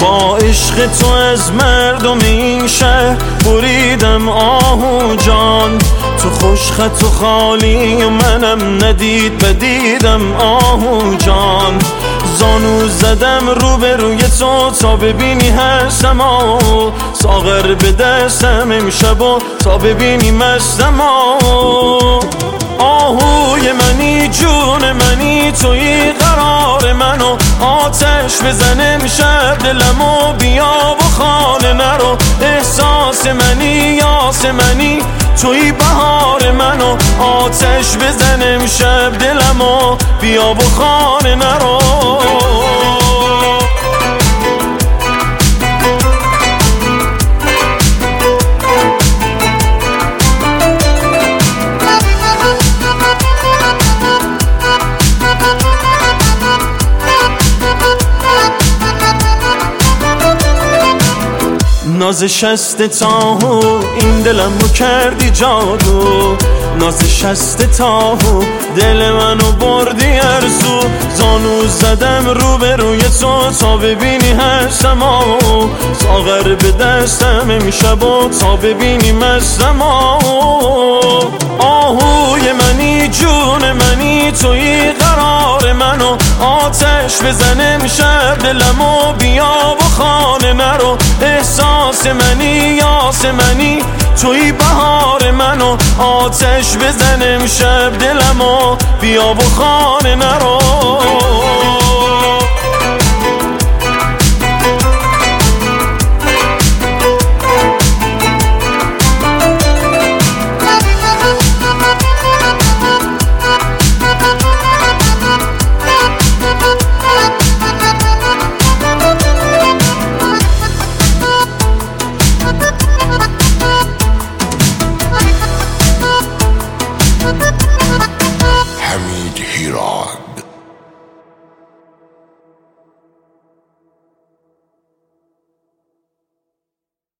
با عشق تو از مردم این شهر بریدم آهو جان. تو خوش خط و خالی و منم ندید بدیدم آهو جان. زانو زدم رو به روی تو تا ببینی هستم سما. ساغر به دستم امشب و تا ببینی مستم توی قرار منو آتش بزن امشب دلمو بیا و خانه نرو. احساس منی یاس منی توی بهار منو آتش بزن امشب دلمو بیا و خانه نرو. ناز شست تاهو این دلم رو کردی جادو. ناز شست تاهو دل منو بردی ارزو. زانو زدم رو به روی تو تا ببینی هستم آهو ساغر به دستم امشب و تا ببینی مستم آهوی منی جون منی توی قرار منو آتش بزنم شب دلمو احساس منی منی توی بهار منو آتش بزنم شب دلمو. بیا و خانه نرو.